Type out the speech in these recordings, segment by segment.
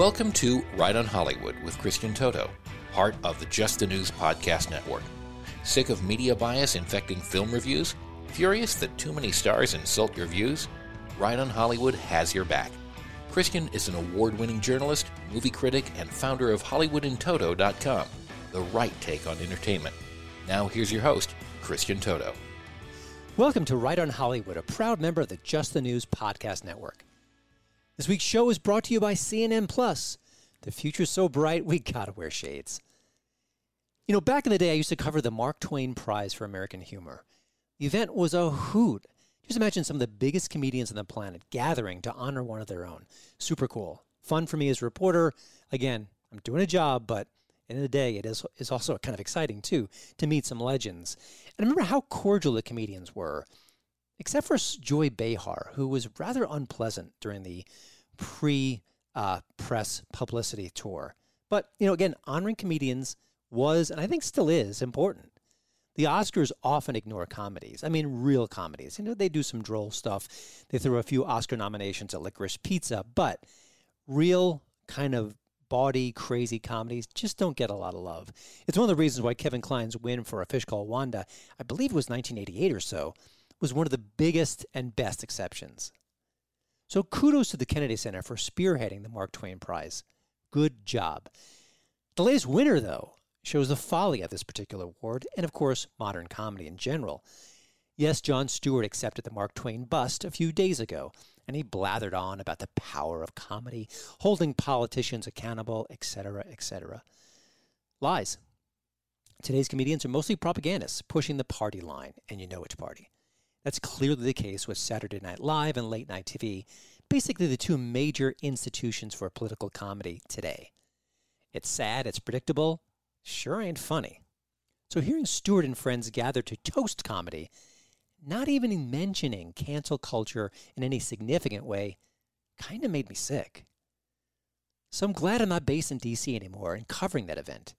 Welcome to Right on Hollywood with Christian Toto, part of the Just the News Podcast Network. Sick of media bias infecting film reviews? Furious that too many stars insult your views? Right on Hollywood has your back. Christian is an award winning journalist, movie critic, and founder of HollywoodInToto.com, the right take on entertainment. Now, here's your host, Christian Toto. Welcome to Right on Hollywood, a proud member of the Just the News Podcast Network. This week's show is brought to you by CNN Plus. The future's so bright, we gotta wear shades. You know, back in the day, I used to cover the Mark Twain Prize for American Humor. The event was a hoot. Just imagine some of the biggest comedians on the planet gathering to honor one of their own. Super cool. Fun for me as a reporter. Again, I'm doing a job, but end of the day, it is, is also kind of exciting too to meet some legends. And I remember how cordial the comedians were, except for Joy Behar, who was rather unpleasant during the pre uh, press publicity tour. But, you know, again, honoring comedians was, and I think still is, important. The Oscars often ignore comedies. I mean, real comedies. You know, they do some droll stuff. They throw a few Oscar nominations at Licorice Pizza, but real kind of bawdy, crazy comedies just don't get a lot of love. It's one of the reasons why Kevin Kline's win for A Fish Called Wanda, I believe it was 1988 or so, was one of the biggest and best exceptions. So kudos to the Kennedy Center for spearheading the Mark Twain Prize. Good job. The latest winner, though, shows the folly of this particular award and, of course, modern comedy in general. Yes, Jon Stewart accepted the Mark Twain bust a few days ago, and he blathered on about the power of comedy, holding politicians accountable, etc., etc. Lies. Today's comedians are mostly propagandists, pushing the party line, and you know which party. That's clearly the case with Saturday Night Live and late night TV, basically the two major institutions for political comedy today. It's sad, it's predictable, sure ain't funny. So hearing Stewart and friends gather to toast comedy, not even mentioning cancel culture in any significant way, kind of made me sick. So I'm glad I'm not based in DC anymore and covering that event.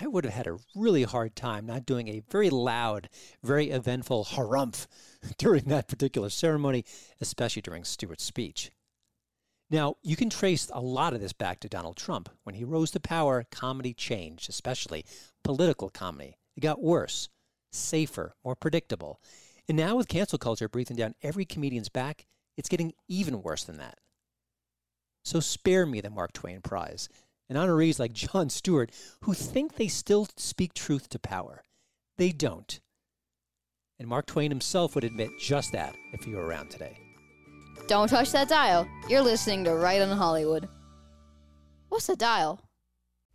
I would have had a really hard time not doing a very loud, very eventful harumph during that particular ceremony, especially during Stewart's speech. Now, you can trace a lot of this back to Donald Trump. When he rose to power, comedy changed, especially political comedy. It got worse, safer, more predictable. And now, with cancel culture breathing down every comedian's back, it's getting even worse than that. So, spare me the Mark Twain Prize and honorees like Jon Stewart who think they still speak truth to power. They don't. And Mark Twain himself would admit just that if he were around today. Don't touch that dial. You're listening to Right on Hollywood. What's the dial?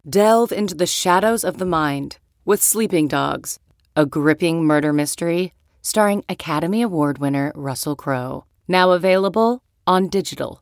Delve into the shadows of the mind with Sleeping Dogs, a gripping murder mystery starring Academy Award winner Russell Crowe. Now available on digital.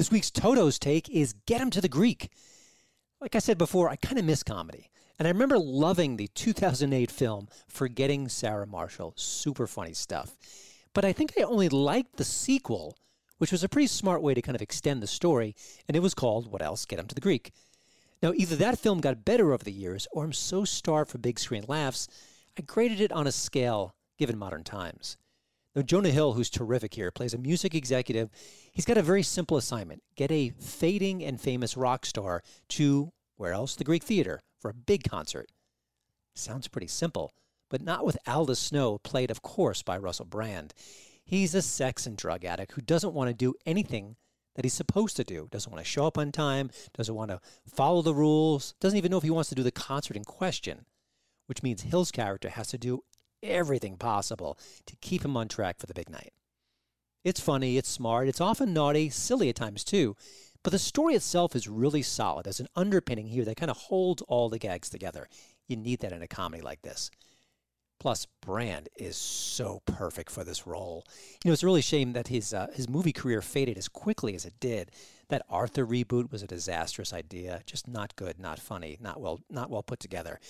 This week's Toto's take is Get Him to the Greek. Like I said before, I kind of miss comedy. And I remember loving the 2008 film Forgetting Sarah Marshall. Super funny stuff. But I think I only liked the sequel, which was a pretty smart way to kind of extend the story, and it was called What Else? Get Him to the Greek. Now, either that film got better over the years, or I'm so starved for big screen laughs, I graded it on a scale given modern times. Now, Jonah Hill, who's terrific here, plays a music executive. He's got a very simple assignment get a fading and famous rock star to, where else? The Greek Theater for a big concert. Sounds pretty simple, but not with Aldous Snow, played, of course, by Russell Brand. He's a sex and drug addict who doesn't want to do anything that he's supposed to do. Doesn't want to show up on time, doesn't want to follow the rules, doesn't even know if he wants to do the concert in question, which means Hill's character has to do everything possible to keep him on track for the big night. It's funny, it's smart, it's often naughty, silly at times too, but the story itself is really solid. There's an underpinning here that kind of holds all the gags together. You need that in a comedy like this. Plus, Brand is so perfect for this role. You know, it's a really shame that his uh, his movie career faded as quickly as it did. That Arthur reboot was a disastrous idea, just not good, not funny, not well, not well put together.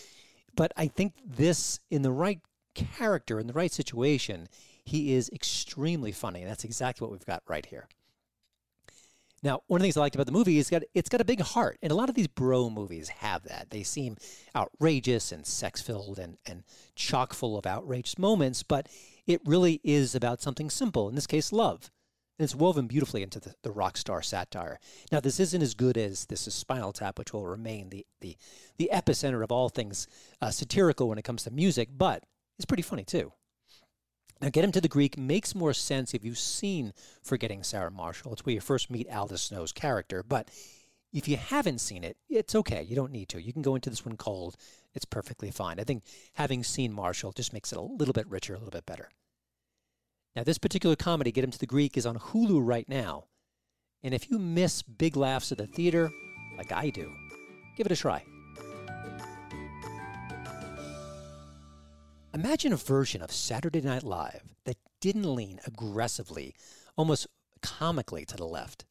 But I think this, in the right character, in the right situation, he is extremely funny, and that's exactly what we've got right here. Now, one of the things I liked about the movie is got it's got a big heart, and a lot of these bro movies have that. They seem outrageous and sex filled and and chock full of outrageous moments, but it really is about something simple. In this case, love, and it's woven beautifully into the, the rock star satire. Now, this isn't as good as this is Spinal Tap, which will remain the the the epicenter of all things uh, satirical when it comes to music, but it's pretty funny too. Now, Get Him to the Greek makes more sense if you've seen Forgetting Sarah Marshall. It's where you first meet Aldous Snow's character. But if you haven't seen it, it's okay. You don't need to. You can go into this one cold. It's perfectly fine. I think having seen Marshall just makes it a little bit richer, a little bit better. Now, this particular comedy, Get Him to the Greek, is on Hulu right now. And if you miss big laughs at the theater, like I do, give it a try. Imagine a version of Saturday Night Live that didn't lean aggressively, almost comically to the left.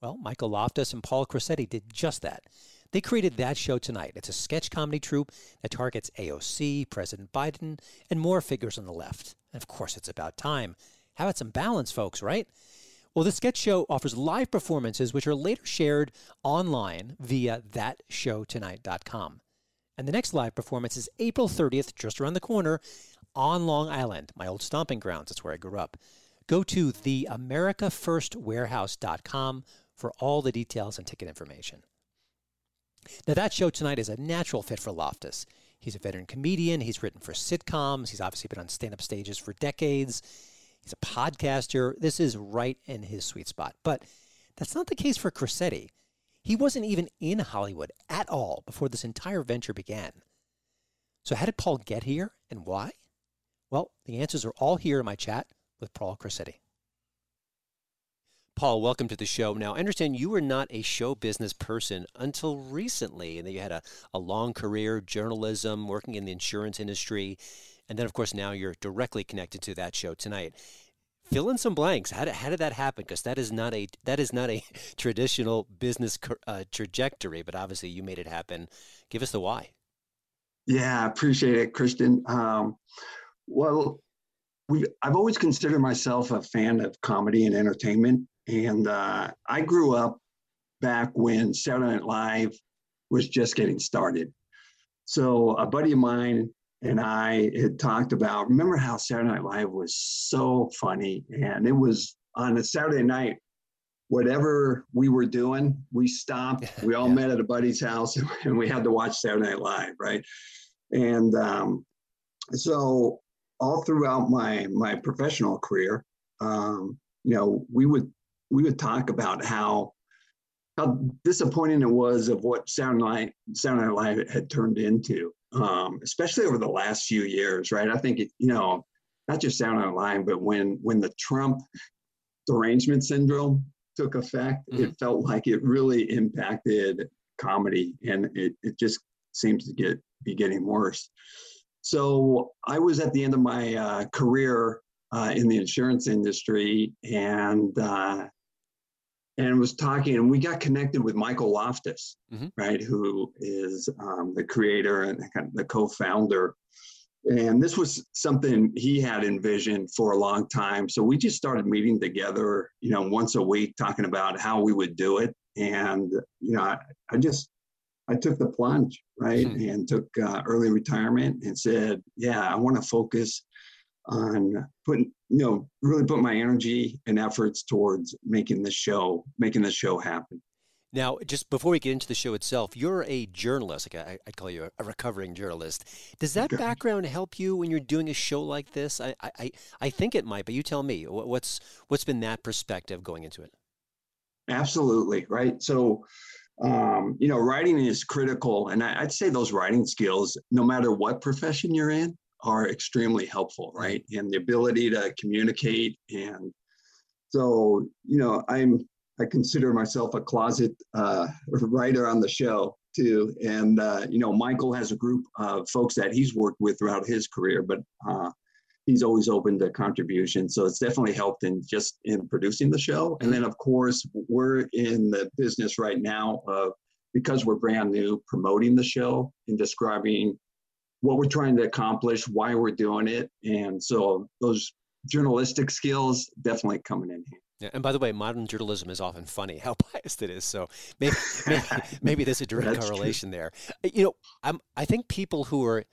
Well, Michael Loftus and Paul Crosetti did just that. They created that show tonight. It's a sketch comedy troupe that targets AOC, President Biden, and more figures on the left. And of course, it's about time. How about some balance, folks, right? Well, the sketch show offers live performances which are later shared online via thatshowtonight.com. And the next live performance is April 30th, just around the corner, on Long Island, my old stomping grounds. That's where I grew up. Go to theamericafirstwarehouse.com for all the details and ticket information. Now, that show tonight is a natural fit for Loftus. He's a veteran comedian. He's written for sitcoms. He's obviously been on stand up stages for decades. He's a podcaster. This is right in his sweet spot. But that's not the case for Crosetti. He wasn't even in Hollywood at all before this entire venture began. So, how did Paul get here and why? Well, the answers are all here in my chat with Paul Crosetti. Paul, welcome to the show. Now, I understand you were not a show business person until recently, and that you had a, a long career, journalism, working in the insurance industry, and then, of course, now you're directly connected to that show tonight fill in some blanks. How did, how did that happen? Because that is not a that is not a traditional business uh, trajectory, but obviously you made it happen. Give us the why. Yeah, appreciate it, Christian. Um, well, we I've always considered myself a fan of comedy and entertainment, and uh, I grew up back when Saturday Night Live was just getting started. So a buddy of mine and I had talked about. Remember how Saturday Night Live was so funny, and it was on a Saturday night. Whatever we were doing, we stopped. We all yeah. met at a buddy's house, and we had to watch Saturday Night Live, right? And um, so, all throughout my my professional career, um, you know, we would we would talk about how how disappointing it was of what Sound Night Sound Night Live had turned into, um, especially over the last few years, right? I think it, you know, not just down online, but when when the Trump derangement syndrome took effect, mm-hmm. it felt like it really impacted comedy, and it it just seems to get be getting worse. So I was at the end of my uh, career uh, in the insurance industry, and uh, and was talking, and we got connected with Michael Loftus, mm-hmm. right, who is um, the creator and the co-founder. And this was something he had envisioned for a long time. So we just started meeting together, you know, once a week, talking about how we would do it. And you know, I, I just I took the plunge, right, mm-hmm. and took uh, early retirement, and said, yeah, I want to focus on putting you know really put my energy and efforts towards making the show making the show happen. Now just before we get into the show itself you're a journalist like I, would call you a, recovering journalist. Does that background help you when you're doing a show like this? I, I i think it might but you tell me what's what's been that perspective going into it? Absolutely right? So um, you know writing is critical and I, i'd say those writing skills no matter what profession you're in are extremely helpful, right? And the ability to communicate. And so, you know, I'm, I consider myself a closet uh, writer on the show too. And, uh, you know, Michael has a group of folks that he's worked with throughout his career, but uh, he's always open to contribution. So it's definitely helped in just in producing the show. And then, of course, we're in the business right now of because we're brand new, promoting the show and describing what we're trying to accomplish, why we're doing it. And so those journalistic skills definitely coming in here. Yeah, and by the way, modern journalism is often funny how biased it is. So maybe maybe, maybe there's a direct correlation true. there. Uh, you know, I'm, I think people who are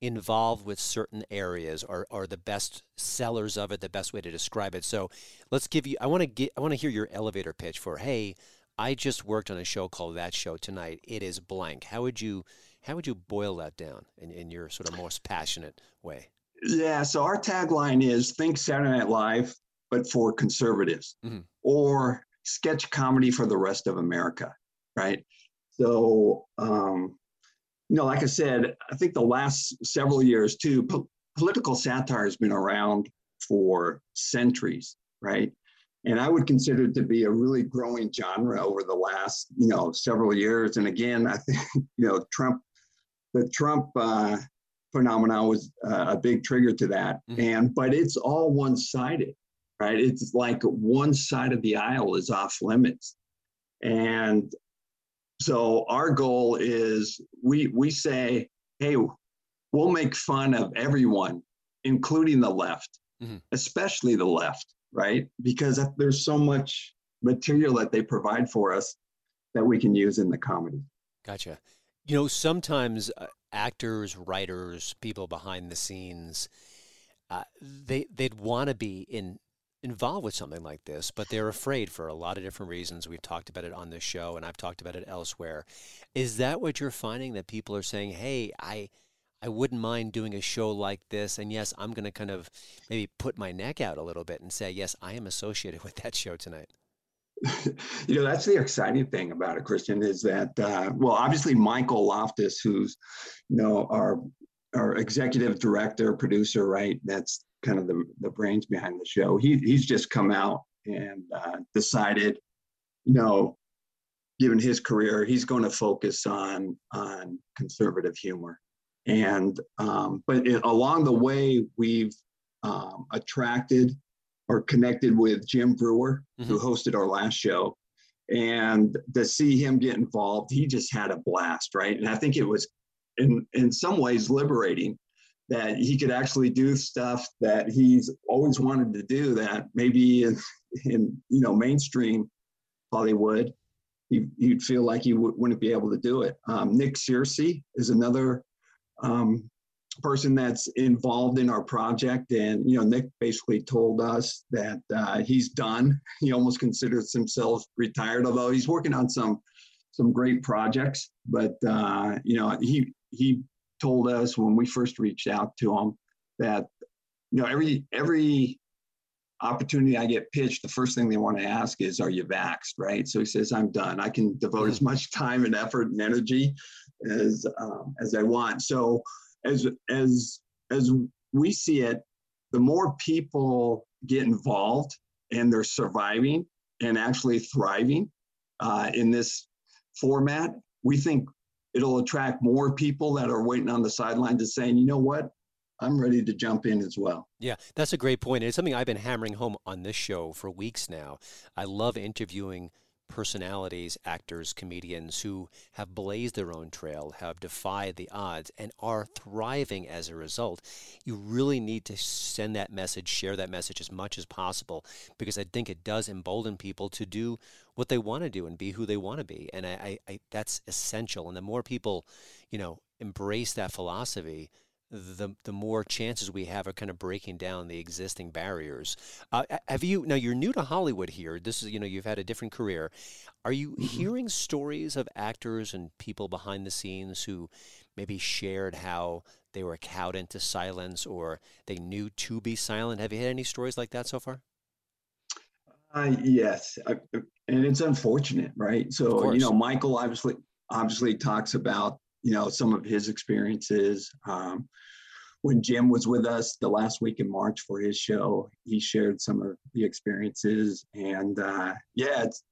involved with certain areas are, are the best sellers of it, the best way to describe it. So let's give you. I want to get. I want to hear your elevator pitch for. Hey, I just worked on a show called That Show Tonight. It is blank. How would you how would you boil that down in, in your sort of most passionate way? Yeah, so our tagline is think Saturday Night Live, but for conservatives, mm-hmm. or sketch comedy for the rest of America, right? So, um, you know, like I said, I think the last several years too, po- political satire has been around for centuries, right? And I would consider it to be a really growing genre over the last, you know, several years. And again, I think, you know, Trump the Trump uh, phenomenon was uh, a big trigger to that. Mm-hmm. And but it's all one sided, right? It's like one side of the aisle is off limits, and so our goal is we we say, hey, we'll make fun of everyone, including the left, mm-hmm. especially the left, right? Because there's so much material that they provide for us that we can use in the comedy. Gotcha. You know, sometimes uh, actors, writers, people behind the scenes, uh, they they'd want to be in involved with something like this, but they're afraid for a lot of different reasons. We've talked about it on this show, and I've talked about it elsewhere. Is that what you're finding that people are saying? Hey, I I wouldn't mind doing a show like this, and yes, I'm going to kind of maybe put my neck out a little bit and say, yes, I am associated with that show tonight. you know that's the exciting thing about it christian is that uh, well obviously michael loftus who's you know our our executive director producer right? That's kind of the, the brains behind the show. He, he's just come out and uh, decided you know given his career he's going to focus on on conservative humor. And um, but it, along the way we've um, attracted or connected with Jim Breuer, mm-hmm. who hosted our last show. And to see him get involved, he just had a blast, right? And I think it was in in some ways liberating that he could actually do stuff that he's always wanted to do that maybe in, in you know mainstream Hollywood you, would feel like he w- wouldn't be able to do it. Um, Nick Searcy is another um, person that's involved in our project and you know nick basically told us that uh, he's done he almost considers himself retired although he's working on some some great projects but uh, you know he he told us when we first reached out to him that you know every every opportunity I get pitched, the first thing they want to ask is, "Are you vaxxed?" Right? So he says, "I'm done. I can devote as much time and effort and energy as um, as I want." So as as as we see it, the more people get involved and they're surviving and actually thriving uh, in this format, we think it'll attract more people that are waiting on the sidelines to saying, you know what, I'm ready to jump in as well. Yeah, that's a great point. It's something I've been hammering home on this show for weeks now. I love interviewing personalities, actors, comedians who have blazed their own trail, have defied the odds, and are thriving as a result. You really need to send that message, share that message as much as possible, because I think it does embolden people to do what they want to do and be who they want to be. And I, I, I that's essential. And the more people, you know, embrace that philosophy, the the more chances we have of kind of breaking down the existing barriers. Uh, have you now? You're new to Hollywood here. This is you know you've had a different career. Are you mm-hmm. hearing stories of actors and people behind the scenes who maybe shared how they were cowed into silence or they knew to be silent? Have you had any stories like that so far? Uh, yes, uh, and it's unfortunate, right? So you know, Michael obviously obviously talks about you know some of his experiences. Um, when Jim was with us the last week in March for his show, he shared some of the experiences, and uh, yeah, it's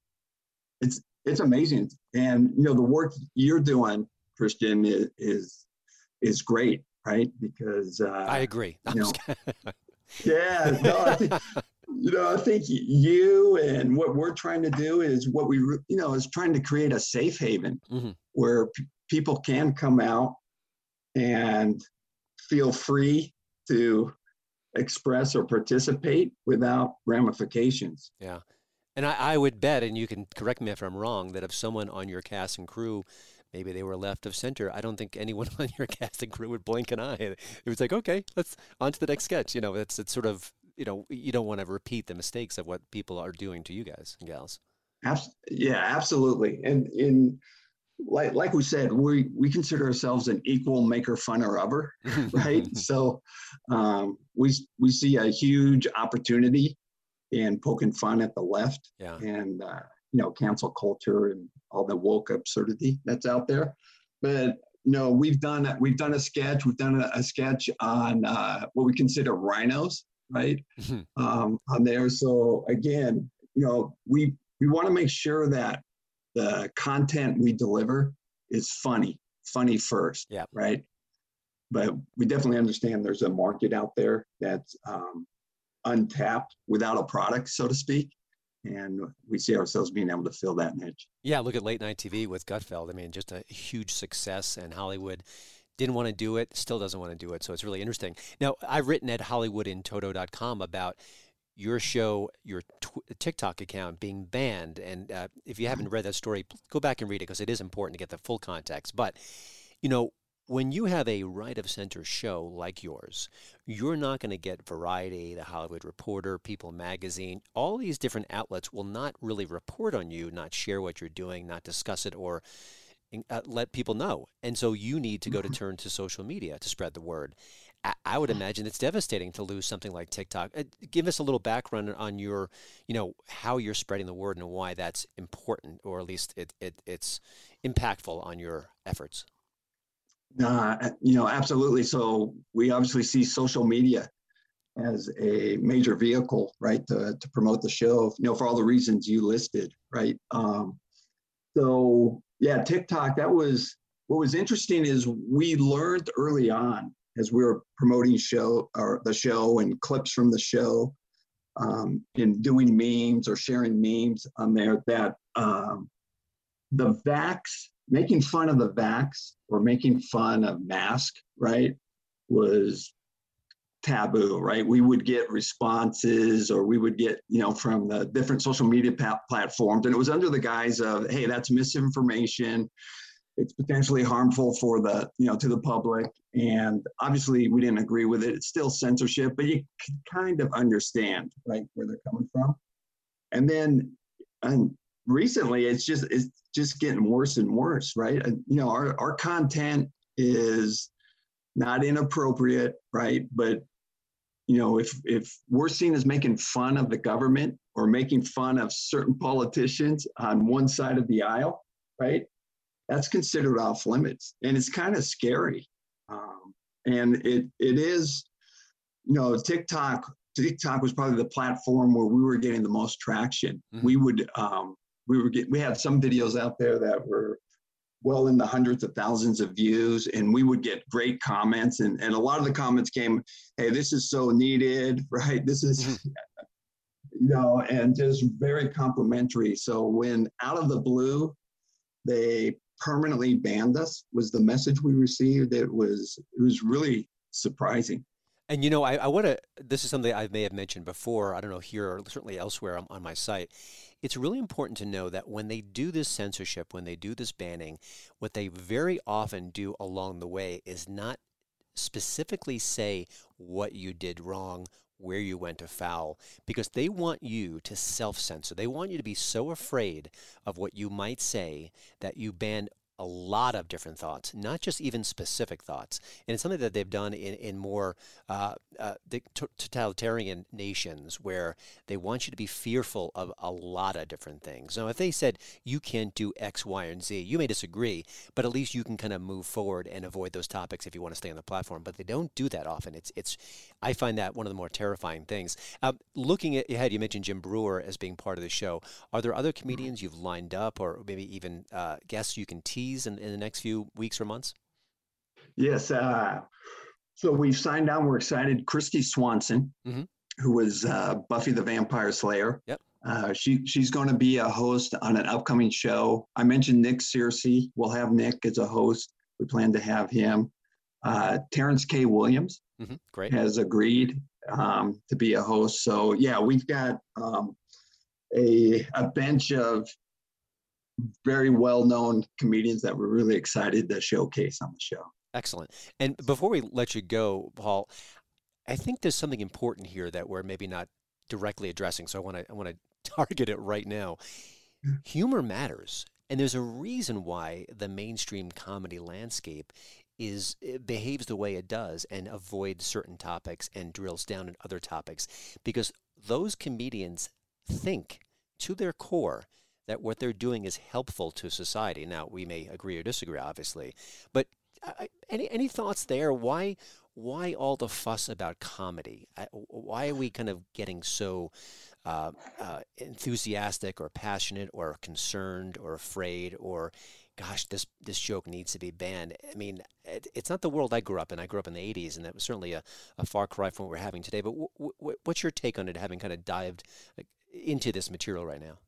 it's it's amazing. And you know the work you're doing, Christian, is is, is great, right? Because uh, I agree. You know, yeah, no, I think, you know, I think you and what we're trying to do is what we, you know, is trying to create a safe haven mm-hmm. where people can come out and feel free to express or participate without ramifications. Yeah. And I, I, would bet, and you can correct me if I'm wrong, that if someone on your cast and crew, maybe they were left of center, I don't think anyone on your cast and crew would blink an eye. It was like, okay, let's on to the next sketch. You know, it's it's sort of you know you don't want to repeat the mistakes of what people are doing to you guys and gals. Yeah, absolutely. And in like like we said, we we consider ourselves an equal maker funner upper, right? so um, we we see a huge opportunity in poking fun at the left yeah. and uh, you know cancel culture and all the woke absurdity that's out there. But you know we've done we've done a sketch we've done a, a sketch on uh, what we consider RINOs, right? um, on there. So again, you know we we want to make sure that the content we deliver is funny, funny first. Yeah. Right. But we definitely understand there's a market out there that's um, untapped without a product, so to speak. And we see ourselves being able to fill that niche. Yeah, look at late night TV with Gutfeld. I mean, just a huge success, and Hollywood didn't want to do it, still doesn't want to do it. So it's really interesting. Now, I've written at HollywoodInToto.com about your show, your tw- TikTok account being banned. And uh, if you haven't read that story, go back and read it because it is important to get the full context. But, you know, when you have a right of center show like yours, you're not going to get Variety, The Hollywood Reporter, People Magazine. All these different outlets will not really report on you, not share what you're doing, not discuss it, or uh, let people know. And so you need to go to mm-hmm. turn to social media to spread the word. I would imagine it's devastating to lose something like TikTok. Uh, give us a little background on your, you know, how you're spreading the word and why that's important, or at least it, it it's impactful on your efforts. Uh, you know, absolutely. So we obviously see social media as a major vehicle, right, to, to promote the show. You know, for all the reasons you listed, right. Um, so yeah, TikTok. That was what was interesting is we learned early on as we were promoting show or the show and clips from the show um, and doing memes or sharing memes on there that um, the vax making fun of the vax or making fun of mask right was taboo right? We would get responses or we would get you know from the different social media pa- platforms and it was under the guise of hey that's misinformation it's potentially harmful for the you know to the public. And obviously we didn't agree with it. It's still censorship but you kind of understand right where they're coming from. And then and recently it's just it's just getting worse and worse right? You know our, our content is not inappropriate right? But you know, if if we're seen as making fun of the government or making fun of certain politicians on one side of the aisle, right? That's considered off limits, and it's kind of scary. Um, and it it is, you know, TikTok. TikTok was probably the platform where we were getting the most traction. Mm-hmm. We would um, we were get, we had some videos out there that were well in the hundreds of thousands of views and we would get great comments and, and a lot of the comments came hey this is so needed right this is mm-hmm. you know and just very complimentary so when out of the blue they permanently banned us was the message we received it was it was really surprising and you know, I, I want to. This is something I may have mentioned before. I don't know here or certainly elsewhere on, on my site. It's really important to know that when they do this censorship, when they do this banning, what they very often do along the way is not specifically say what you did wrong, where you went afoul, because they want you to self censor. They want you to be so afraid of what you might say that you ban a lot of different thoughts, not just even specific thoughts. And it's something that they've done in, in more uh, uh, totalitarian nations where they want you to be fearful of a lot of different things. Now, if they said you can't do X, Y, and Z, you may disagree, but at least you can kind of move forward and avoid those topics if you want to stay on the platform. But they don't do that often. It's, it's I find that one of the more terrifying things. Uh, looking ahead, you mentioned Jim Breuer as being part of the show. Are there other comedians you've lined up or maybe even uh, guests you can tease? In, in the next few weeks or months? Yes. Uh, so we've signed on. We're excited. Kristy Swanson, mm-hmm. who was uh, Buffy the Vampire Slayer. Yep. Uh, she she's going to be a host on an upcoming show. I mentioned Nick Searcy. We'll have Nick as a host. We plan to have him. Uh, Terrence K. Williams mm-hmm. Great. has agreed um, to be a host. So yeah, we've got um, a a bench of very well known comedians that we're really excited to showcase on the show. Excellent. And before we let you go, Paul, I think there's something important here that we're maybe not directly addressing. So I want to I want to target it right now. Humor matters, and there's a reason why the mainstream comedy landscape is behaves the way it does and avoids certain topics and drills down in other topics because those comedians think to their core that what they're doing is helpful to society. Now, we may agree or disagree, obviously, but uh, any any thoughts there? Why why all the fuss about comedy? Why are we kind of getting so uh, uh, enthusiastic or passionate or concerned or afraid or gosh, this this joke needs to be banned. I mean, it, it's not the world I grew up in. I grew up in the '80s, and that was certainly a, a far cry from what we're having today. But w- w- what's your take on it, having kind of dived into this material right now?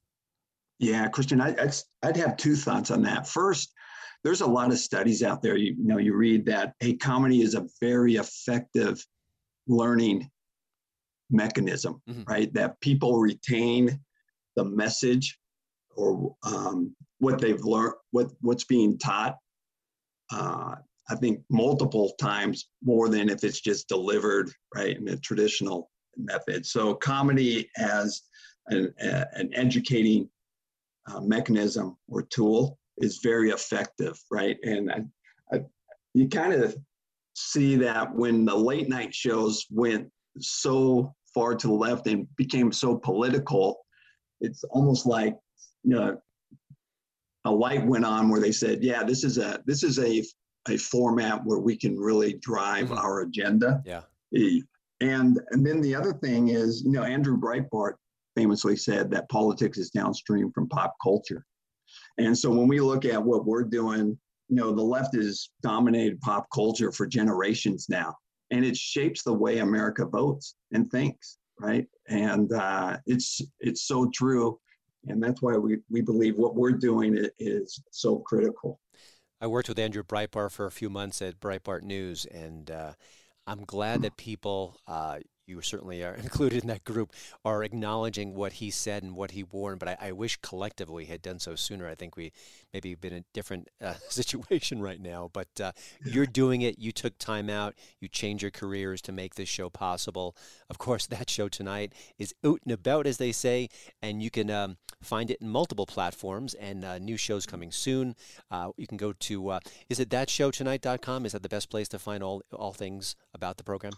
Yeah, Christian, I, I'd, I'd have two thoughts on that. First, there's a lot of studies out there. You, you know, you read that hey, comedy is a very effective learning mechanism, mm-hmm. right? That people retain the message or um, what they've learned, what what's being taught. Uh, I think multiple times more than if it's just delivered right in a traditional method. So comedy as an, an educating uh, mechanism or tool is very effective, right? And I, I, you kind of see that when the late night shows went so far to the left and became so political, it's almost like you know a light went on where they said, "Yeah, this is a this is a a format where we can really drive mm-hmm. our agenda." Yeah. And and then the other thing is, you know, Andrew Breitbart famously said that politics is downstream from pop culture. And so when we look at what we're doing, you know, the left has dominated pop culture for generations now, and it shapes the way America votes and thinks, right? And uh, it's it's so true, and that's why we we believe what we're doing is so critical. I worked with Andrew Breitbart for a few months at Breitbart News, and uh, I'm glad that people uh, you certainly are included in that group, are acknowledging what he said and what he warned. But I, I wish collectively had done so sooner. I think we maybe been in a different uh, situation right now. But uh, you're doing it. You took time out. You changed your careers to make this show possible. Of course, that show tonight is out and about, as they say, and you can um, find it in multiple platforms and uh, new shows coming soon. Uh, you can go to uh, is it thatshowtonight.com? Is that the best place to find all all things about the program?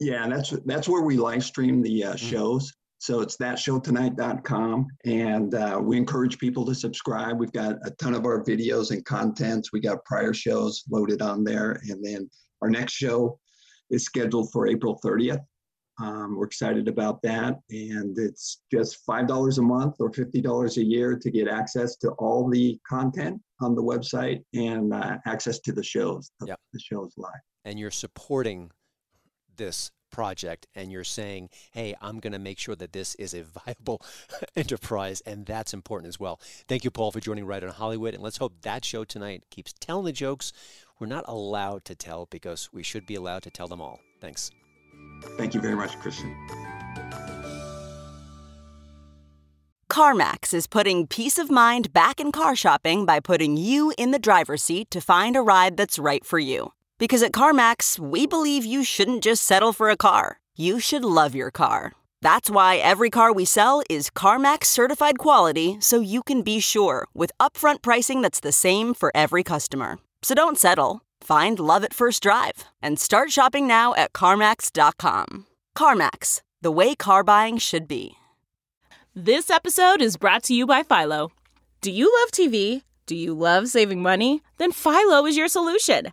Yeah, that's that's where we live stream the uh, Mm-hmm. shows. So it's thatshowtonight.com, and uh, we encourage people to subscribe. We've got a ton of our videos and contents. We got prior shows loaded on there, and then our next show is scheduled for April 30th. Um, we're excited about that, and it's just five dollars a month or fifty dollars a year to get access to all the content on the website and uh, access to the shows. The, Yep. the shows live. and you're supporting this project and you're saying, hey, I'm going to make sure that this is a viable enterprise, and that's important as well. Thank you, Paul, for joining Right on Hollywood, and let's hope that show tonight keeps telling the jokes we're not allowed to tell because we should be allowed to tell them all. Thanks. Thank you very much, Christian. CarMax is putting peace of mind back in car shopping by putting you in the driver's seat to find a ride that's right for you. Because at CarMax, we believe you shouldn't just settle for a car, you should love your car. That's why every car we sell is CarMax certified quality so you can be sure with upfront pricing that's the same for every customer. So don't settle. Find love at first drive and start shopping now at CarMax.com. CarMax, the way car buying should be. This episode is brought to you by Philo. Do you love TV? Do you love saving money? Then Philo is your solution.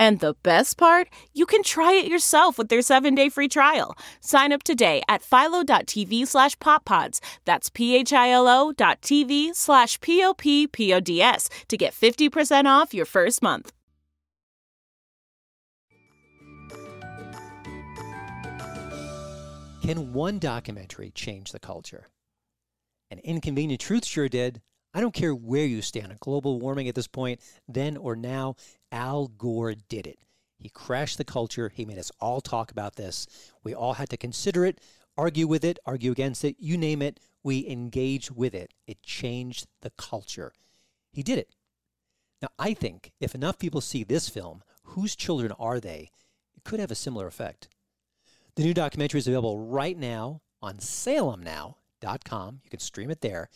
And the best part, you can try it yourself with their seven-day free trial. Sign up today at philo.tv slash poppods. That's p-h-i-l-o dot tv slash p-o-p-p-o-d-s to get 50% off your first month. Can one documentary change the culture? An Inconvenient Truth sure did. I don't care where you stand on global warming at this point, then or now, Al Gore did it. He crashed the culture. He made us all talk about this. We all had to consider it, argue with it, argue against it, you name it. We engaged with it. It changed the culture. He did it. Now, I think if enough people see this film, Whose Children Are They? It could have a similar effect. The new documentary is available right now on salemnow.com. You can stream it there.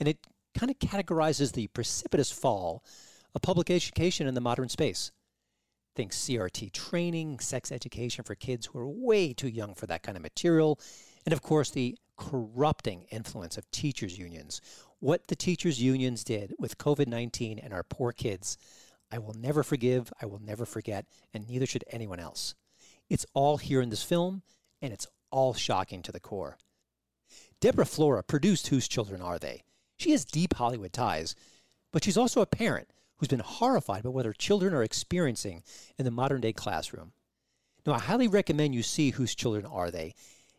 And it kind of categorizes the precipitous fall of public education in the modern space. Think CRT training, sex education for kids who are way too young for that kind of material, and of course, the corrupting influence of teachers' unions. What the teachers' unions did with COVID 19 and our poor kids, I will never forgive, I will never forget, and neither should anyone else. It's all here in this film, and it's all shocking to the core. Deborah Flora produced Whose Children Are They? She has deep Hollywood ties, but she's also a parent who's been horrified by what her children are experiencing in the modern day classroom. Now, I highly recommend you see Whose Children Are They?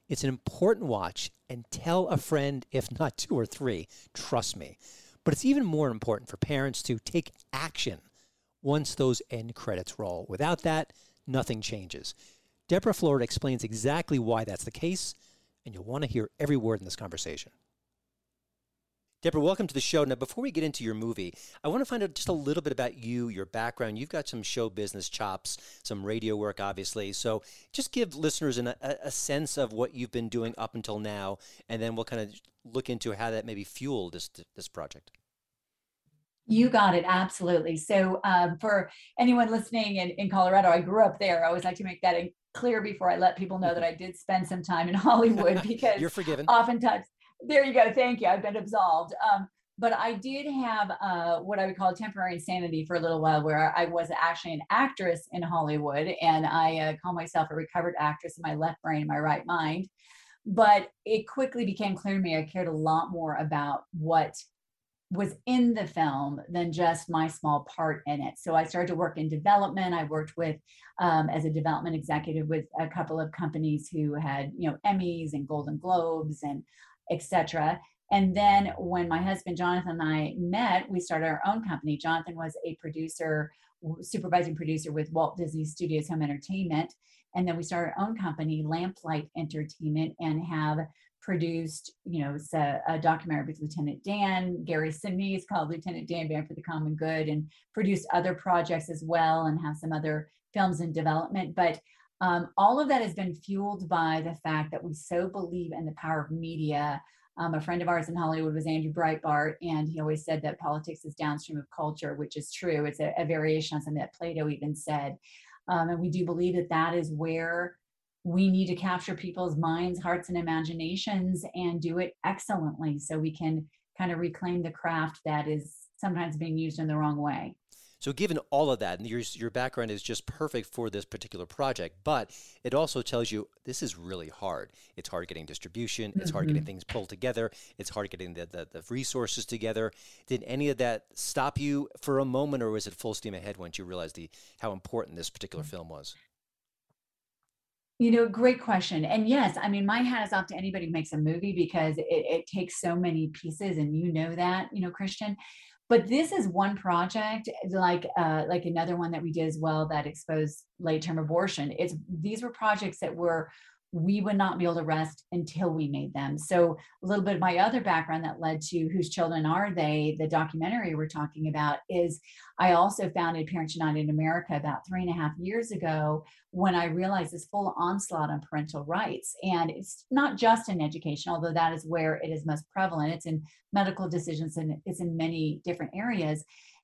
It's an important watch, and tell a friend, if not two or three. Trust me. But it's even more important for parents to take action once those end credits roll. Without that, nothing changes. Deborah Flora explains exactly why that's the case, and you'll want to hear every word in this conversation. Deborah, welcome to the show. Now, before we get into your movie, I want to find out just a little bit about you, your background. You've got some show business chops, some radio work, obviously. So just give listeners an, a, a sense of what you've been doing up until now, and then we'll kind of look into how that maybe fueled this, this project. You got it. Absolutely. So, um, for anyone listening in, in Colorado, I grew up there. I always like to make that clear before I let people know that I did spend some time in Hollywood because You're forgiven. oftentimes, there you go. Thank you. I've been absolved. Um, but I did have uh, what I would call temporary insanity for a little while, where I was actually an actress in Hollywood, and I uh, call myself a recovered actress in my left brain, my right mind. But it quickly became clear to me I cared a lot more about what was in the film than just my small part in it. So I started to work in development. I worked with um, as a development executive with a couple of companies who had you know Emmys and Golden Globes and etc. And then when my husband Jonathan and I met, we started our own company. Jonathan was a producer, supervising producer with Walt Disney Studios Home Entertainment. And then we started our own company, Lamplight Entertainment, and have produced, you know, a, a, documentary with Lieutenant Dan, Gary Sinise called Lieutenant Dan Band for the Common Good, and produced other projects as well, and have some other films in development. But um, all of that has been fueled by the fact that we so believe in the power of media. Um, a friend of ours in Hollywood was Andrew Breitbart, and he always said that politics is downstream of culture, which is true. It's a, a variation on something that Plato even said. Um, and we do believe that that is where we need to capture people's minds, hearts, and imaginations and do it excellently so we can kind of reclaim the craft that is sometimes being used in the wrong way. So, given all of that, and your, your background is just perfect for this particular project, but it also tells you this is really hard. It's hard getting distribution, it's mm-hmm. hard getting mm-hmm. things pulled together, it's hard getting the, the, the, resources together. Did any of that stop you for a moment, or was it full steam ahead once you realized the, how important this particular film was? You know, great question. And yes, I mean, my hat is off to anybody who makes a movie because it, it takes so many pieces, and you know that, you know, Christian but this is one project like uh, like another one that we did as well that exposed late term abortion. It's these were projects that were we would not be able to rest until we made them. So, a little bit of my other background that led to Whose Children Are They, the documentary we're talking about, is I also founded Parents United America about three and a half years ago when I realized this full onslaught on parental rights. And it's not just in education, although that is where it is most prevalent, it's in medical decisions and it's in many different areas.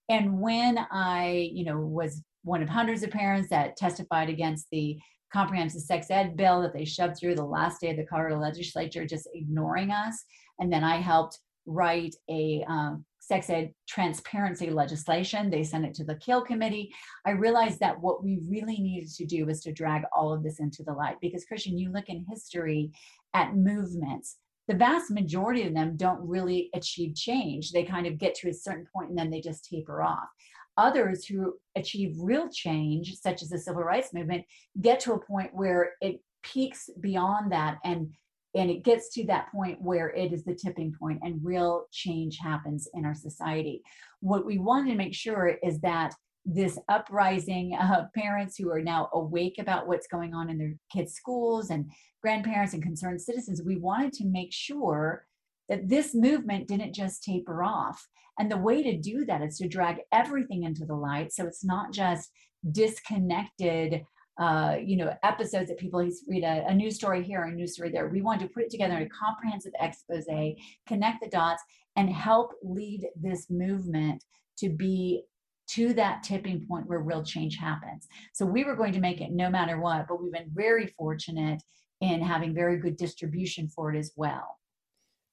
And when I, you know, was one of hundreds of parents that testified against the comprehensive sex ed bill that they shoved through the last day of the Colorado legislature, just ignoring us. And then I helped write a um, sex ed transparency legislation. They sent it to the Kill Committee. I realized that what we really needed to do was to drag all of this into the light because, Christian, you look in history at movements. The vast majority of them don't really achieve change. They kind of get to a certain point and then they just taper off. Others who achieve real change, such as the civil rights movement, get to a point where it peaks beyond that and and it gets to that point where it is the tipping point and real change happens in our society. What we wanted to make sure is that this uprising of parents who are now awake about what's going on in their kids' schools and grandparents and concerned citizens, we wanted to make sure that this movement didn't just taper off. And the way to do that is to drag everything into the light. So it's not just disconnected, uh, you know, episodes that people read a, a news story here, a news story there. We wanted to put it together in a comprehensive expose, connect the dots, and help lead this movement to be to that tipping point where real change happens. So we were going to make it no matter what, but we've been very fortunate in having very good distribution for it as well.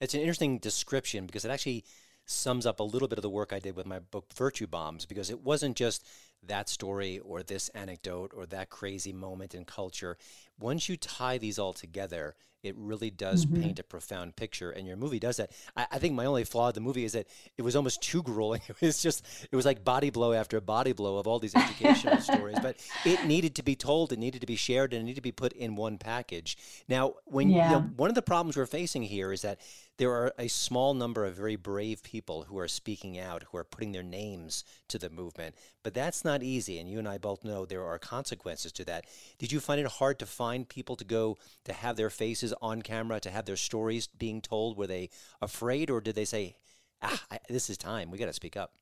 It's an interesting description because it actually sums up a little bit of the work I did with my book Virtue Bombs because it wasn't just that story or this anecdote or that crazy moment in culture. Once you tie these all together, it really does mm-hmm. paint a profound picture, and your movie does that. I, I, think my only flaw of the movie is that it was almost too grueling. It was just, it was like body blow after body blow of all these educational stories. But it needed to be told, it needed to be shared, and it needed to be put in one package. Now, when yeah. you know, one of the problems we're facing here is that there are a small number of very brave people who are speaking out, who are putting their names to the movement. But that's not easy, and you and I both know there are consequences to that. Did you find it hard to find people to go to have their faces on camera, to have their stories being told? Were they afraid, or did they say, ah, I, this is time, we got to speak up?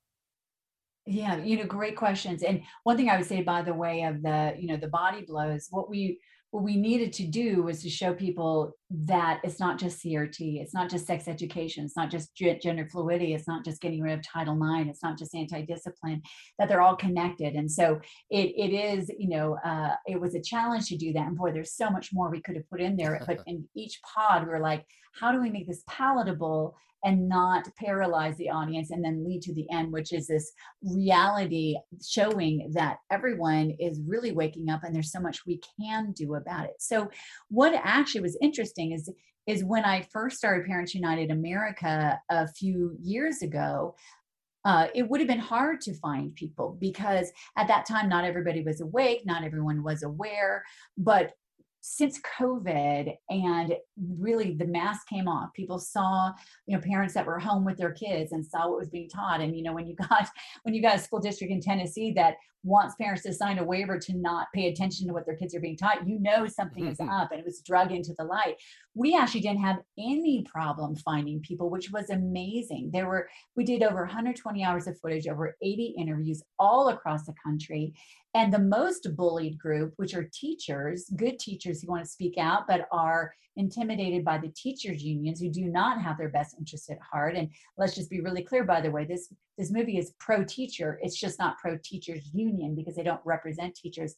Yeah, you know, great questions. And one thing I would say, by the way, of the, you know, the body blows, what we what we needed to do was to show people that it's not just CRT, it's not just sex education, it's not just gender fluidity, it's not just getting rid of Title IX, it's not just anti-discipline, that they're all connected. And so it it is, you know, uh, it was a challenge to do that. And boy, there's so much more we could have put in there. But in each pod, we are like, how do we make this palatable and not paralyze the audience and then lead to the end, which is this reality showing that everyone is really waking up and there's so much we can do about it. So, what actually was interesting is is when I first started Parents United America a few years ago, uh, it would have been hard to find people because at that time not everybody was awake not everyone was aware but since COVID and really the mask came off, people saw, you know, parents that were home with their kids and saw what was being taught. And, you know, when you got when you got a school district in Tennessee that wants parents to sign a waiver to not pay attention to what their kids are being taught, you know something mm-hmm. is up and it was drug into the light. We actually didn't have any problem finding people, which was amazing. There were, we did over 120 hours of footage, over 80 interviews all across the country. And the most bullied group, which are teachers, good teachers who want to speak out, but are intimidated by the teachers unions who do not have their best interests at heart. And let's just be really clear, by the way, this, this movie is pro teacher. It's just not pro teachers union because they don't represent teachers.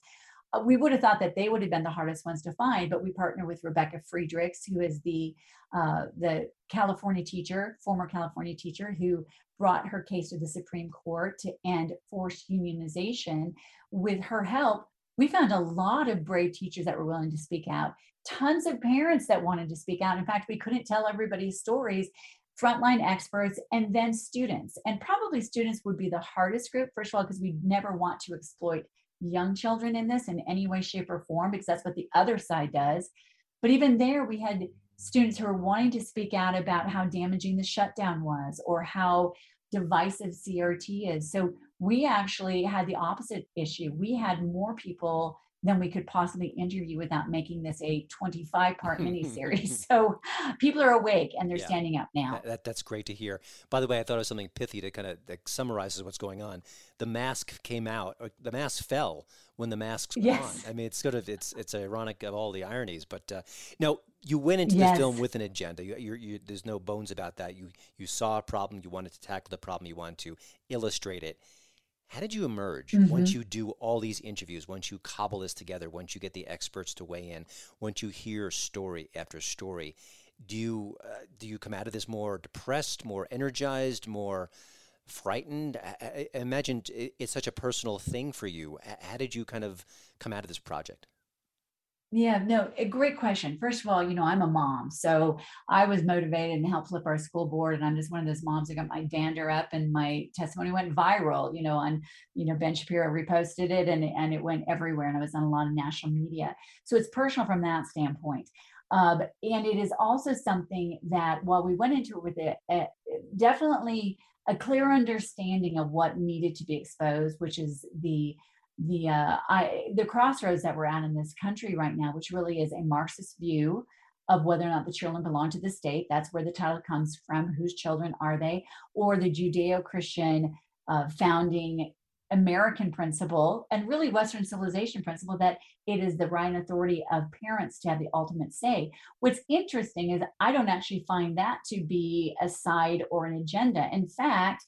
Uh, we would have thought that they would have been the hardest ones to find, but we partner with Rebecca Friedrichs, who is the uh, the California teacher, former California teacher, who brought her case to the Supreme Court to end forced unionization. With her help, we found a lot of brave teachers that were willing to speak out. Tons of parents that wanted to speak out. In fact, we couldn't tell everybody's stories frontline experts, and then students. And probably students would be the hardest group, first of all, because we never want to exploit young children in this in any way, shape, or form, because that's what the other side does. But even there, we had students who were wanting to speak out about how damaging the shutdown was or how divisive CRT is. So we actually had the opposite issue. We had more people than we could possibly interview without making this a 25 part miniseries. so people are awake and they're yeah. standing up now. That, that, that's great to hear. By the way, I thought was something pithy to kind of that summarizes what's going on. The mask came out, the mask fell when the masks were yes. on. I mean, it's sort of it's it's ironic of all the ironies. But uh, now you went into yes. the film with an agenda. You, you, you, there's no bones about that. You you saw a problem. You wanted to tackle the problem. You wanted to illustrate it how did you emerge mm-hmm. once you do all these interviews, once you cobble this together, once you get the experts to weigh in, once you hear story after story? Do you uh, do you come out of this more depressed, more energized, more frightened? I, I imagine it's such a personal thing for you. How did you kind of come out of this project? Yeah, no, a great question. First of all, you know, I'm a mom, so I was motivated and helped flip our school board. And I'm just one of those moms that got my dander up, and my testimony went viral. You know, on you know Ben Shapiro reposted it, and and it went everywhere, and I was on a lot of national media. So it's personal from that standpoint. Um, and it is also something that while we went into it with it, uh, definitely a clear understanding of what needed to be exposed, which is the the uh, I, the crossroads that we're at in this country right now, which really is a Marxist view of whether or not the children belong to the state. That's where the title comes from. Whose children are they? Or the Judeo-Christian uh, founding American principle and really Western civilization principle that it is the right and authority of parents to have the ultimate say. What's interesting is I don't actually find that to be a side or an agenda. In fact,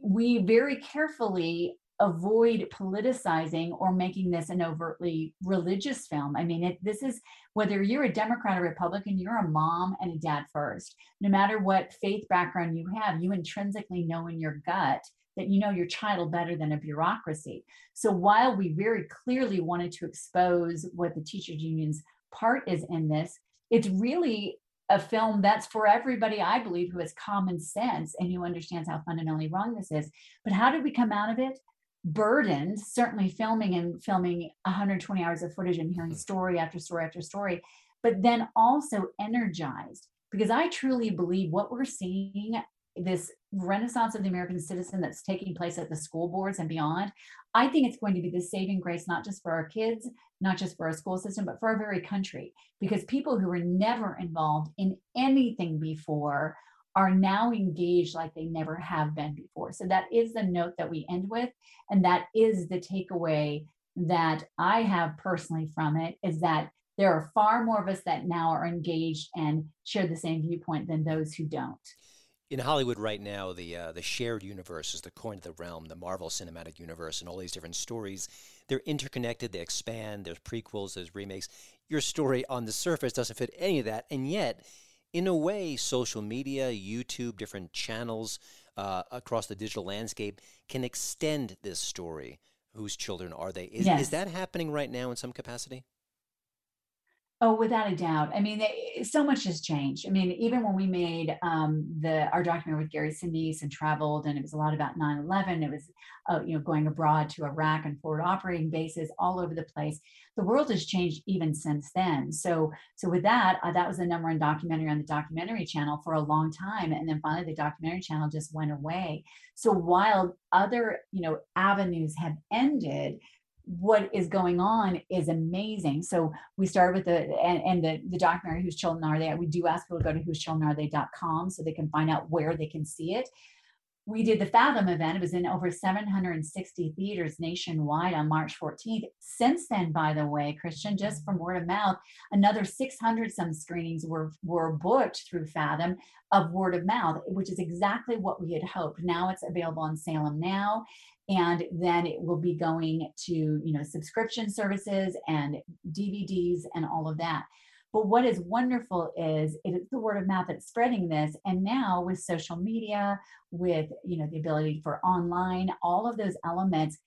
we very carefully avoid politicizing or making this an overtly religious film. I mean, it, this is whether you're a Democrat or Republican, you're a mom and a dad first. No matter what faith background you have, you intrinsically know in your gut that you know your child better than a bureaucracy. So while we very clearly wanted to expose what the teachers union's part is in this, it's really a film that's for everybody, I believe, who has common sense and who understands how fundamentally wrong this is. But how did we come out of it? Burdened, certainly filming and filming 120 hours of footage and hearing mm-hmm. story after story after story, but then also energized because I truly believe what we're seeing this renaissance of the American citizen that's taking place at the school boards and beyond, I think it's going to be the saving grace, not just for our kids, not just for our school system, but for our very country. Because people who were never involved in anything before are now engaged like they never have been before. So that is the note that we end with. And that is the takeaway that I have personally from it is that there are far more of us that now are engaged and share the same viewpoint than those who don't. In Hollywood right now, the uh, the shared universe is the coin of the realm, the Marvel Cinematic Universe, and all these different stories. They're interconnected. They expand. There's prequels. There's remakes. Your story on the surface doesn't fit any of that, and yet in a way, social media, YouTube, different channels uh, across the digital landscape can extend this story. Whose children are they? Is, yes. is that happening right now in some capacity? Oh, without a doubt. I mean, they, so much has changed. I mean, even when we made um, the our documentary with Gary Sinise and traveled, and it was a lot about 9/11. It was, uh, you know, going abroad to Iraq and forward operating bases all over the place. The world has changed even since then. So, so with that, uh, that was the number one documentary on the documentary channel for a long time, and then finally the documentary channel just went away. So while other, you know, avenues have ended, what is going on is amazing. So we started with the and, and the, the documentary Whose Children Are They? We do ask people to go to whosechildrenarethey.com so they can find out where they can see it we did the Fathom event. It was in over 760 theaters nationwide on March 14th. Since then, by the way, Christian, just from word of mouth, another 600 some screenings were, were booked through Fathom of word of mouth, which is exactly what we had hoped. Now it's available on Salem Now, and then it will be going to you know subscription services and DVDs and all of that. But what is wonderful is it is the word of mouth that's spreading this. And now with social media, with you know the ability for online, all of those elements,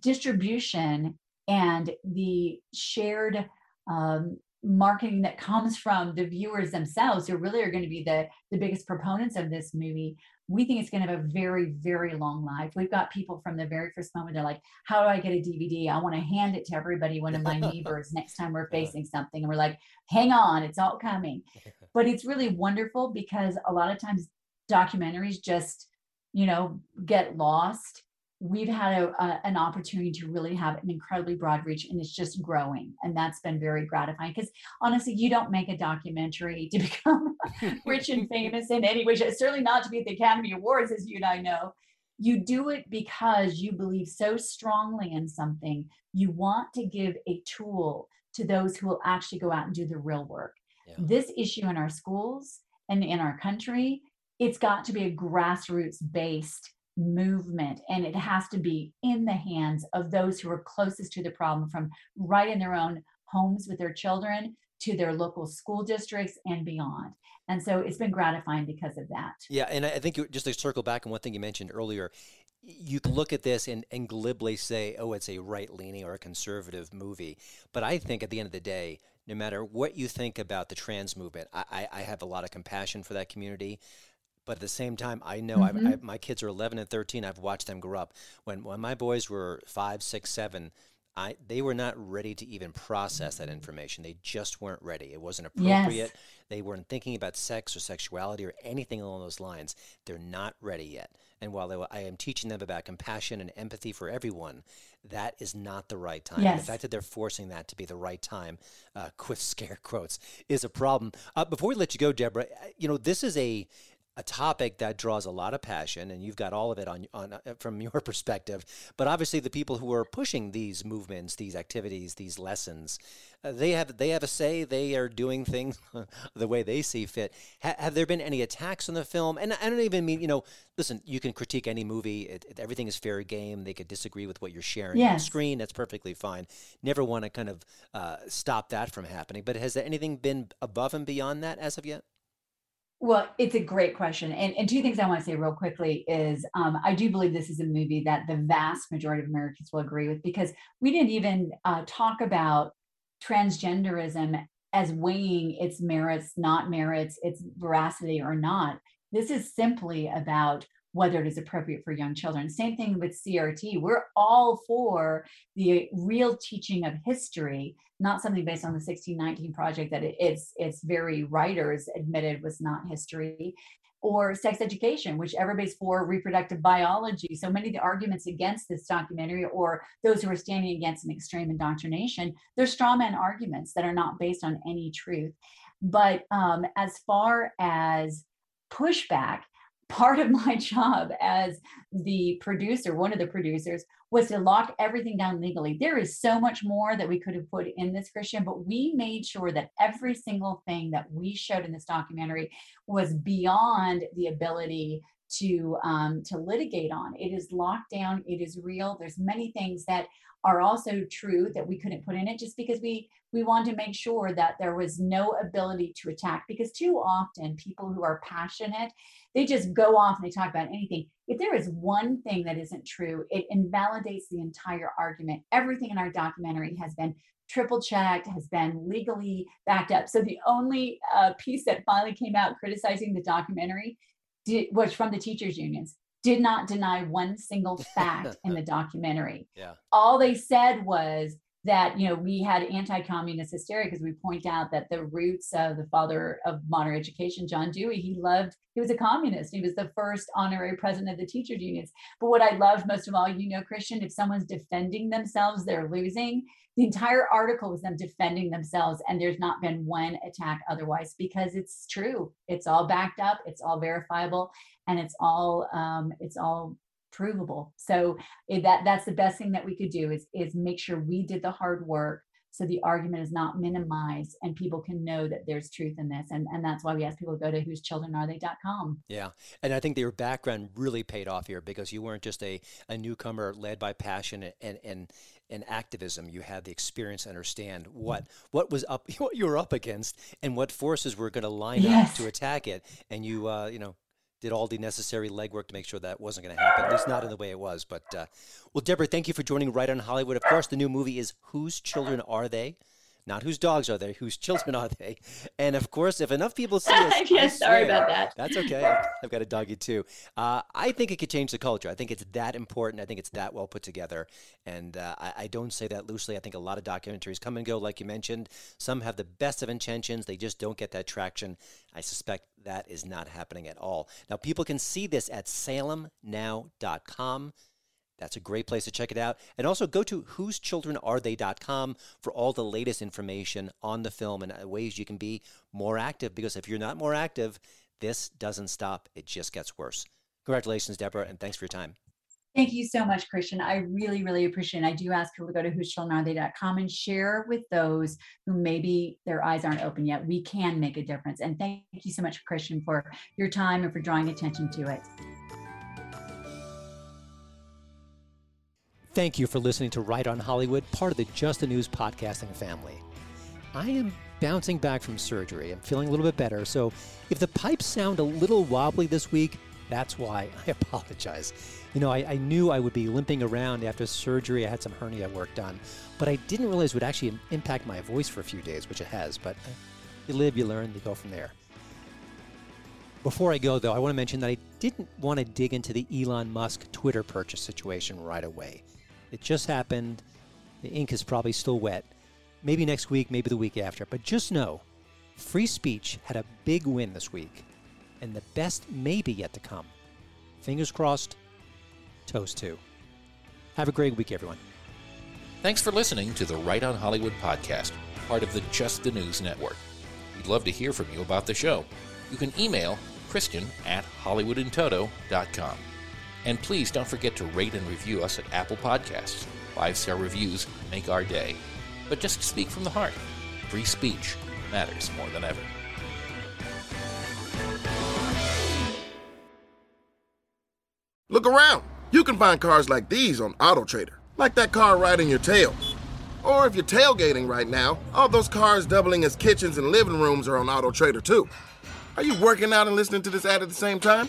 distribution and the shared um, marketing that comes from the viewers themselves who really are going to be the the biggest proponents of this movie we think it's going to have a very very long life. We've got people from the very first moment they're like how do i get a dvd i want to hand it to everybody one of my neighbors next time we're facing something and we're like hang on it's all coming. But it's really wonderful because a lot of times documentaries just you know get lost we've had a, a, an opportunity to really have an incredibly broad reach and it's just growing and that's been very gratifying because honestly you don't make a documentary to become rich and famous in any way certainly not to be at the academy awards as you and i know you do it because you believe so strongly in something you want to give a tool to those who will actually go out and do the real work yeah. this issue in our schools and in our country it's got to be a grassroots based movement and it has to be in the hands of those who are closest to the problem from right in their own homes with their children to their local school districts and beyond. And so it's been gratifying because of that. Yeah and i think just to circle back on one thing you mentioned earlier you can look at this and, and glibly say oh it's a right leaning or a conservative movie. But i think at the end of the day no matter what you think about the trans movement I, I have a lot of compassion for that community but at the same time, I know mm-hmm. I, my kids are 11 and 13. I've watched them grow up. When when my boys were five, six, seven, I they were not ready to even process that information. They just weren't ready. It wasn't appropriate. Yes. They weren't thinking about sex or sexuality or anything along those lines. They're not ready yet. And while they, I am teaching them about compassion and empathy for everyone, that is not the right time. Yes. The fact that they're forcing that to be the right time, uh, with scare quotes, is a problem. Uh, before we let you go, Deborah, uh, you know this is a a topic that draws a lot of passion, and you've got all of it on, on uh, from your perspective. But obviously, the people who are pushing these movements, these activities, these lessons, uh, they have they have a say. They are doing things the way they see fit. Ha- have there been any attacks on the film? And I don't even mean you know. Listen, you can critique any movie. It, it, everything is fair game. They could disagree with what you're sharing yes. on screen. That's perfectly fine. Never want to kind of uh, stop that from happening. But has there anything been above and beyond that as of yet? Well, it's a great question. And, and two things I want to say real quickly is um, I do believe this is a movie that the vast majority of Americans will agree with because we didn't even uh, talk about transgenderism as weighing its merits, not merits, its veracity or not. This is simply about whether it is appropriate for young children. Same thing with CRT. We're all for the real teaching of history, not something based on the 1619 project that it's it's very writers admitted was not history or sex education, which everybody's for reproductive biology. So many of the arguments against this documentary or those who are standing against an extreme indoctrination, they're straw man arguments that are not based on any truth. But um, as far as pushback, part of my job as the producer, one of the producers, was to lock everything down legally. There is so much more that we could have put in this, Christian, but we made sure that every single thing that we showed in this documentary was beyond the ability to um, to litigate on. It is locked down. It is real. There's many things that are also true that we couldn't put in it just because we we wanted to make sure that there was no ability to attack because too often people who are passionate they just go off and they talk about anything. If there is one thing that isn't true it invalidates the entire argument. Everything in our documentary has been triple checked has been legally backed up. So the only uh, piece that finally came out criticizing the documentary did, was from the teachers unions did not deny one single fact in the documentary. Yeah. All they said was that you know we had anti-communist hysteria because we point out that the roots of the father of modern education john dewey he loved he was a communist. He was the first honorary president of the teachers unions. But what i loved most of all you know christian if someone's defending themselves they're losing. The entire article was them defending themselves and there's not been one attack otherwise because it's true. It's all backed up. It's all verifiable and it's all um, it's all provable. So that that's the best thing that we could do is is make sure we did the hard work so the argument is not minimized and people can know that there's truth in this. And, and that's why we ask people to go to whose children are they.com yeah. And i think your background really paid off here because you weren't just a, a newcomer led by passion and, and and activism. You had the experience to understand what what was up what you were up against and what forces were going to line yes. up to attack it. And you uh, you know did all the necessary legwork to make sure that wasn't going to happen, at least not in the way it was. But, uh, well, Deborah, thank you for joining Right on Hollywood. Of course, the new movie is Whose Children Are They? Not whose dogs are they, whose children are they? And of course, if enough people see this, yes, sorry about that. That's okay. I've got a doggy too. Uh, I think it could change the culture. I think it's that important. I think it's that well put together. And uh, I, I, don't say that loosely. I think a lot of documentaries come and go, like you mentioned. Some have the best of intentions, they just don't get that traction. I suspect that is not happening at all. Now, people can see this at salemnow.com. That's a great place to check it out. And also go to whosechildrenarethey.com for all the latest information on the film and uh, ways you can be more active. Because if you're not more active, this doesn't stop, it just gets worse. Congratulations, Deborah, and thanks for your time. Thank you so much, Christian. I really, really appreciate it. I do ask people to go to whosechildrenarethey.com and share with those who maybe their eyes aren't open yet. We can make a difference. And thank you so much, Christian, for your time and for drawing attention to it. Thank you for listening to Right on Hollywood, part of the Just the News podcasting family. I am bouncing back from surgery. I'm feeling a little bit better, so if the pipes sound a little wobbly this week, that's why I apologize. You know, I, I, knew I would be limping around after surgery. I had some hernia work done, but I didn't realize it would actually impact my voice for a few days, which it has. But you live, you learn, you go from there. Before I go, though, I want to mention that I didn't want to dig into the Elon Musk Twitter purchase situation right away. It just happened. The ink is probably still wet. Maybe next week, maybe the week after. But just know free speech had a big win this week, and the best may be yet to come. Fingers crossed, toast too. Have a great week, everyone. Thanks for listening to the Right on Hollywood podcast, part of the Just the News Network. We'd love to hear from you about the show. You can email Christian at HollywoodInToto.com. And please don't forget to rate and review us at Apple Podcasts. Five star reviews make our day. But just speak from the heart. Free speech matters more than ever. Look around. You can find cars like these on AutoTrader, like that car riding your tail. Or if you're tailgating right now, all those cars doubling as kitchens and living rooms are on AutoTrader too. Are you working out and listening to this ad at the same time?